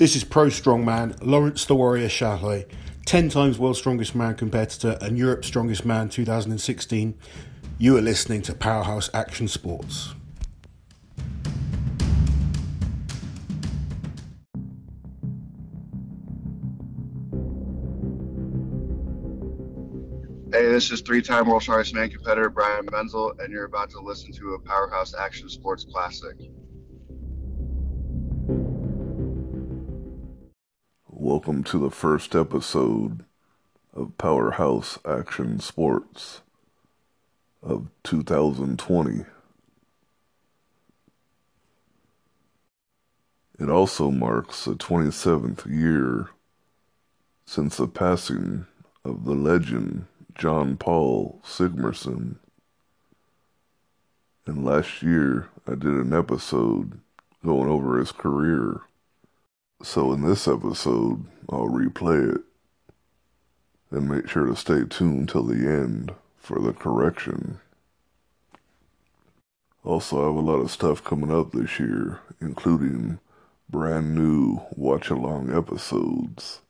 This is pro strongman Laurence the Warrior Shahlaei, 10 times world's strongest man competitor and Europe's strongest man 2016. You are listening to Powerhouse Action Sports. Hey, this is three-time world strongest man competitor Brian Menzel, and you're about to listen to a Powerhouse Action Sports Classic. Welcome to the first episode of Powerhouse Action Sports of 2020. It also marks the 27th year since the passing of the legend John Paul Sigmarsson. And last year I did an episode going over his career. So in this episode, I'll replay it and make sure to stay tuned till the end for the correction. Also, I have a lot of stuff coming up this year, including brand new watch along episodes.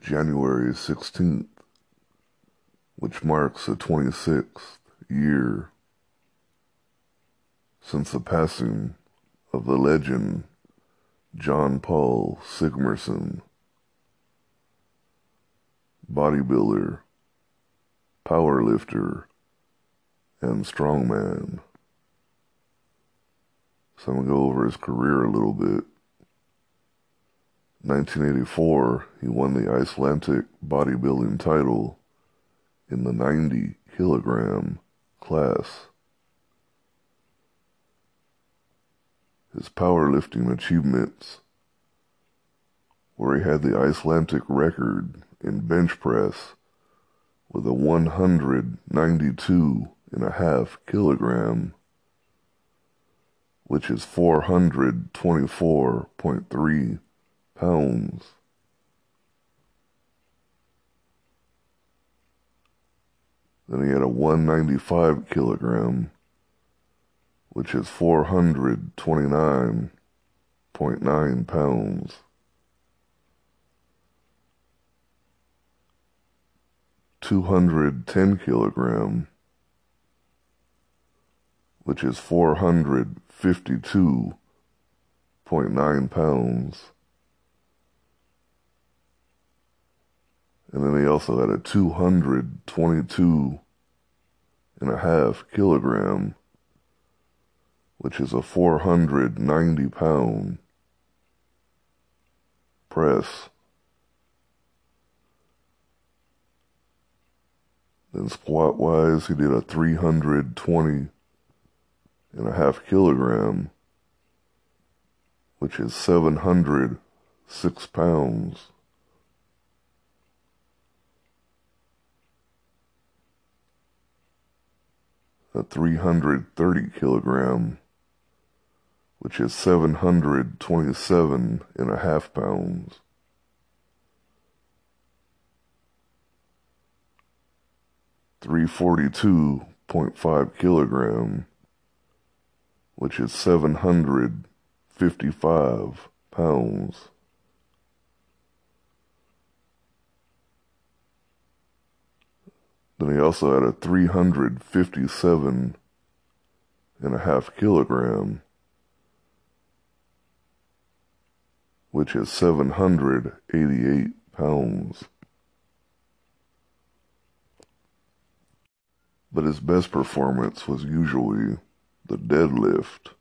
January 16th, which marks the 26th year since the passing of the legend John Paul Sigmarsson, bodybuilder, powerlifter, and strongman. So I'm going to go over his career a little bit. 1984, he won the Icelandic bodybuilding title in the 90 kilogram class. His powerlifting achievements, where he had the Icelandic record in bench press with a 192 and a half kilogram, which is 424.3 pounds. Then he had a 195 kilogram which is 429.9 pounds. Two hundred ten kilogram, which is four hundred fifty two point nine pounds. And then he also had a two hundred twenty two and a half kilogram which is a 490 pound press. Then squat wise, he did a 320 and a half kilogram, which is 706 pounds. A 330 kilogram which is 727 and a half pounds. Three forty two point five kilogram, which is seven hundred fifty five pounds. Then he also had a three hundred fifty seven and a half kilogram, which is 788 pounds. But his best performance was usually the deadlift,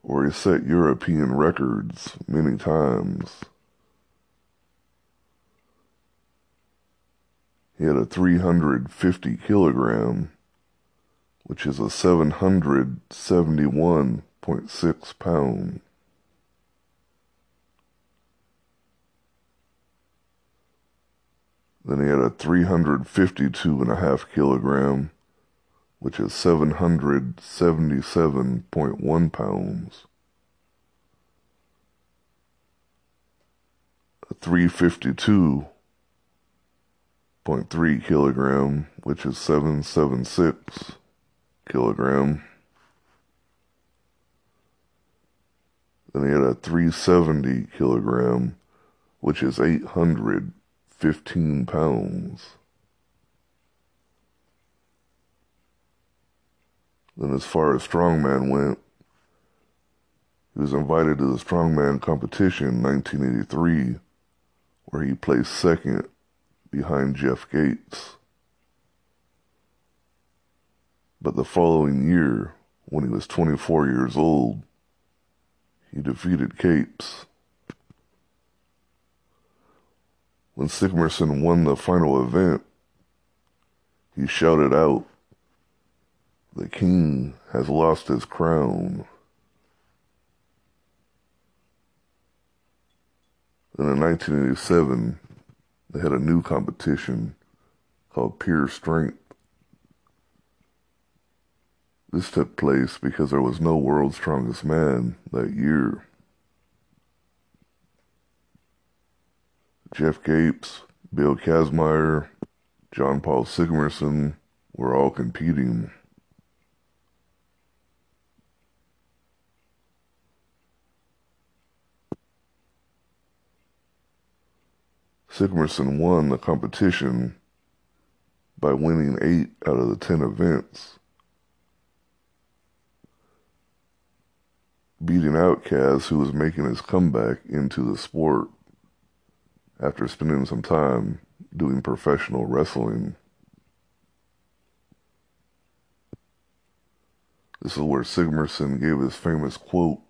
where he set European records many times. He had a 350 kilogram, which is a 771.6 pound. Then he had a 352 and a half kilogram, which is 777.1 pounds. A 352.3 kilogram, which is 776 kilogram. Then he had a 370 kilogram, which is 815 pounds. Then, as far as strongman went, he was invited to the strongman competition in 1983, where he placed second behind Geoff Capes. But the following year, when he was 24 years old, he defeated Capes. When Sigmarsson won the final event, he shouted out, The king has lost his crown. Then in 1987, they had a new competition called Pure Strength. This took place because there was no world's strongest man that year. Geoff Capes, Bill Kazmaier, John Paul Sigmarsson were all competing. Sigmarsson won the competition by winning eight out of the ten events. beating out Kaz, who was making his comeback into the sport after spending some time doing professional wrestling. This is where Sigmarsson gave his famous quote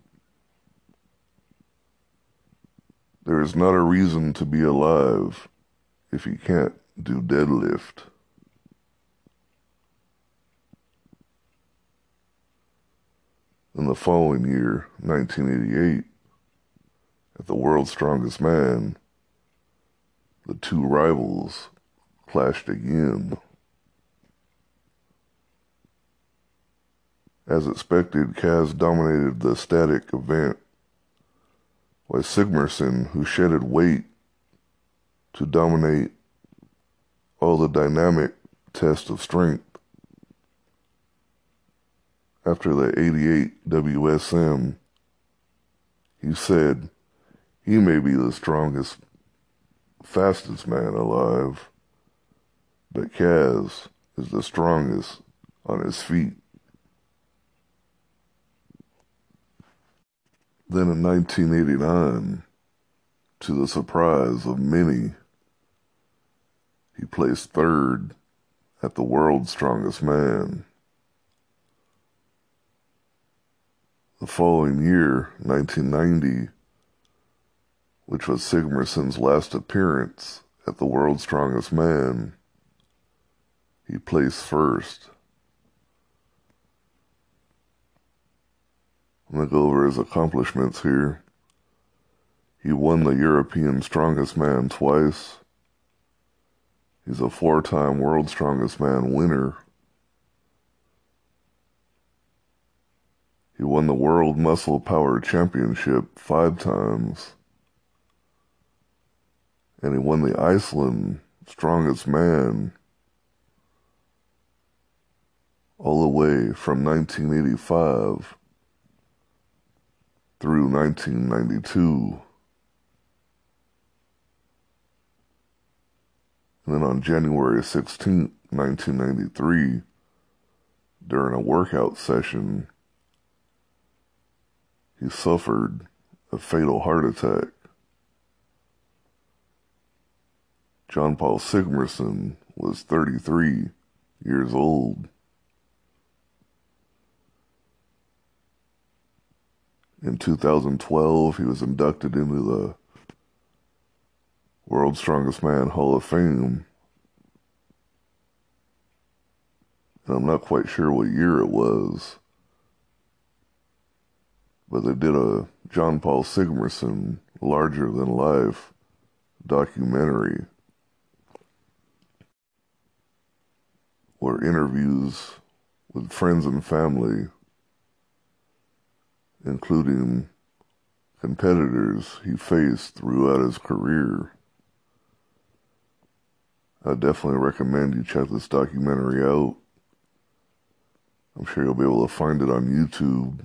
There is not a reason to be alive if you can't do deadlift. In the following year, 1988, at the World's Strongest Man, the two rivals clashed again. As expected, Kaz dominated the static event, while Sigmarsson, who shedded weight to dominate all the dynamic test of strength, after the 88 WSM, he said, he may be the strongest, fastest man alive, but Kaz is the strongest on his feet. Then in 1989, to the surprise of many, he placed third at the world's strongest man. The following year, 1990, which was Sigmarsson's last appearance at the World's Strongest Man, he placed first. I'm going to go over his accomplishments here. He won the European Strongest Man twice. He's a four time World Strongest Man winner. He won the World Muscle Power Championship five times. And he won the Iceland Strongest Man all the way from 1985 through 1992. And then on January 16, 1993, during a workout session, he suffered a fatal heart attack. John Paul Sigmarsson was 33 years old. In 2012, he was inducted into the World's Strongest Man Hall of Fame. And I'm not quite sure what year it was but they did a John Paul Sigmarsson larger than life documentary where interviews with friends and family, including competitors he faced throughout his career. I definitely recommend you check this documentary out. I'm sure you'll be able to find it on YouTube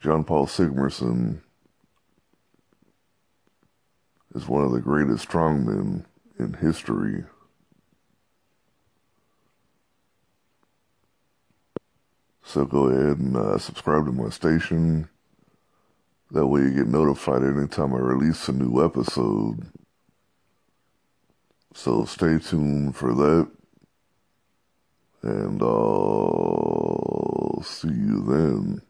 John Paul Sigmarsson is one of the greatest strongmen in history. So go ahead and uh, subscribe to my station. That way you get notified anytime I release a new episode. So stay tuned for that. And I'll see you then.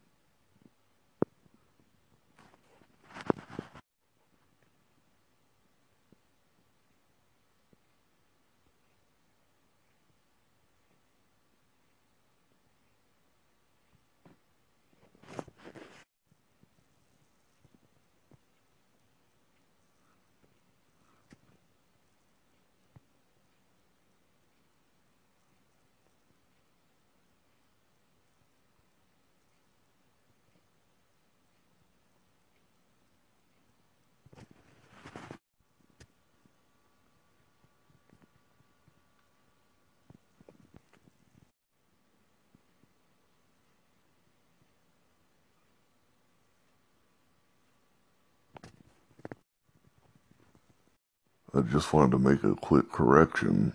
I just wanted to make a quick correction.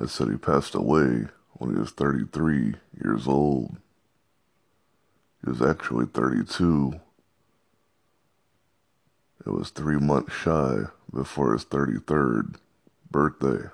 I said he passed away when he was 33 years old. He was actually 32. It was three months shy before his 33rd birthday.